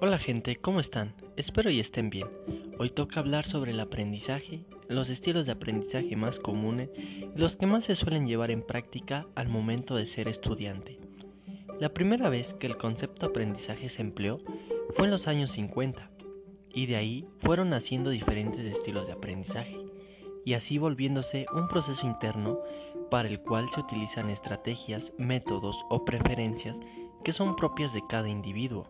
Hola gente, ¿cómo están? Espero y estén bien. Hoy toca hablar sobre el aprendizaje, los estilos de aprendizaje más comunes y los que más se suelen llevar en práctica al momento de ser estudiante. La primera vez que el concepto aprendizaje se empleó fue en los años 50 y de ahí fueron naciendo diferentes estilos de aprendizaje y así volviéndose un proceso interno para el cual se utilizan estrategias, métodos o preferencias que son propias de cada individuo.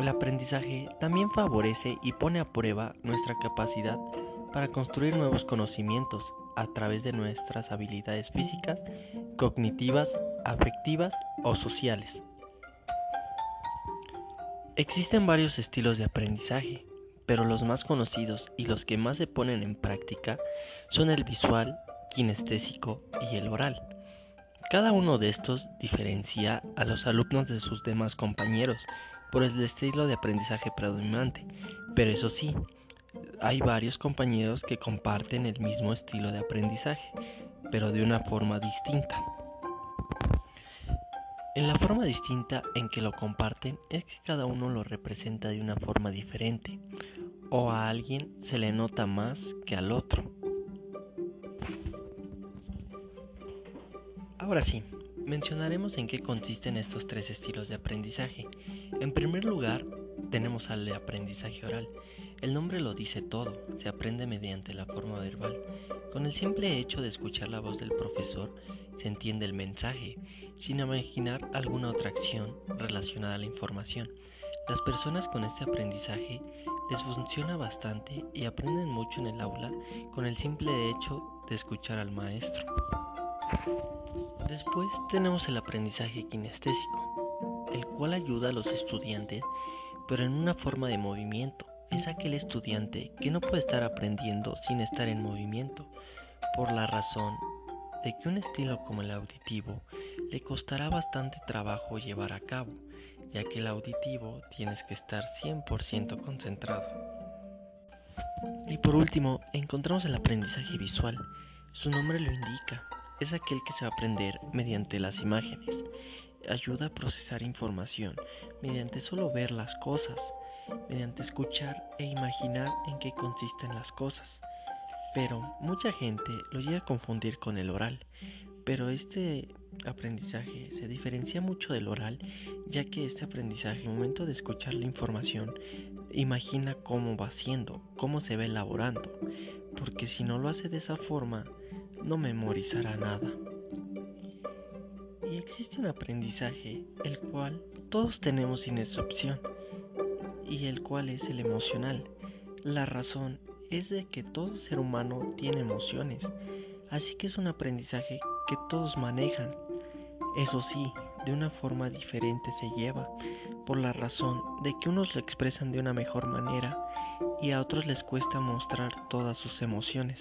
El aprendizaje también favorece y pone a prueba nuestra capacidad para construir nuevos conocimientos a través de nuestras habilidades físicas, cognitivas, afectivas o sociales. Existen varios estilos de aprendizaje, pero los más conocidos y los que más se ponen en práctica son el visual, kinestésico y el oral. Cada uno de estos diferencia a los alumnos de sus demás compañeros por el estilo de aprendizaje predominante, pero eso sí, hay varios compañeros que comparten el mismo estilo de aprendizaje, pero de una forma distinta. En la forma distinta en que lo comparten es que cada uno lo representa de una forma diferente, o a alguien se le nota más que al otro. Ahora sí, mencionaremos en qué consisten estos tres estilos de aprendizaje. En primer lugar, tenemos al aprendizaje oral. El nombre lo dice todo, se aprende mediante la forma verbal. Con el simple hecho de escuchar la voz del profesor, se entiende el mensaje, sin imaginar alguna otra acción relacionada a la información. Las personas con este aprendizaje les funciona bastante y aprenden mucho en el aula con el simple hecho de escuchar al maestro. Después tenemos el aprendizaje kinestésico, el cual ayuda a los estudiantes, pero en una forma de movimiento. Es aquel estudiante que no puede estar aprendiendo sin estar en movimiento, por la razón de que un estilo como el auditivo le costará bastante trabajo llevar a cabo, ya que el auditivo tienes que estar 100% concentrado. Y por último, encontramos el aprendizaje visual. Su nombre lo indica, es aquel que se va a aprender mediante las imágenes. Ayuda a procesar información mediante solo ver las cosas, mediante escuchar e imaginar en qué consisten las cosas. Pero mucha gente lo llega a confundir con el oral, pero este aprendizaje se diferencia mucho del oral, ya que este aprendizaje, al momento de escuchar la información, imagina cómo va siendo, cómo se va elaborando, porque si no lo hace de esa forma, no memorizará nada. Y existe un aprendizaje el cual todos tenemos sin excepción y el cual es el emocional. La razón es de que todo ser humano tiene emociones, así que es un aprendizaje que todos manejan. Eso sí, de una forma diferente se lleva, por la razón de que unos lo expresan de una mejor manera y a otros les cuesta mostrar todas sus emociones.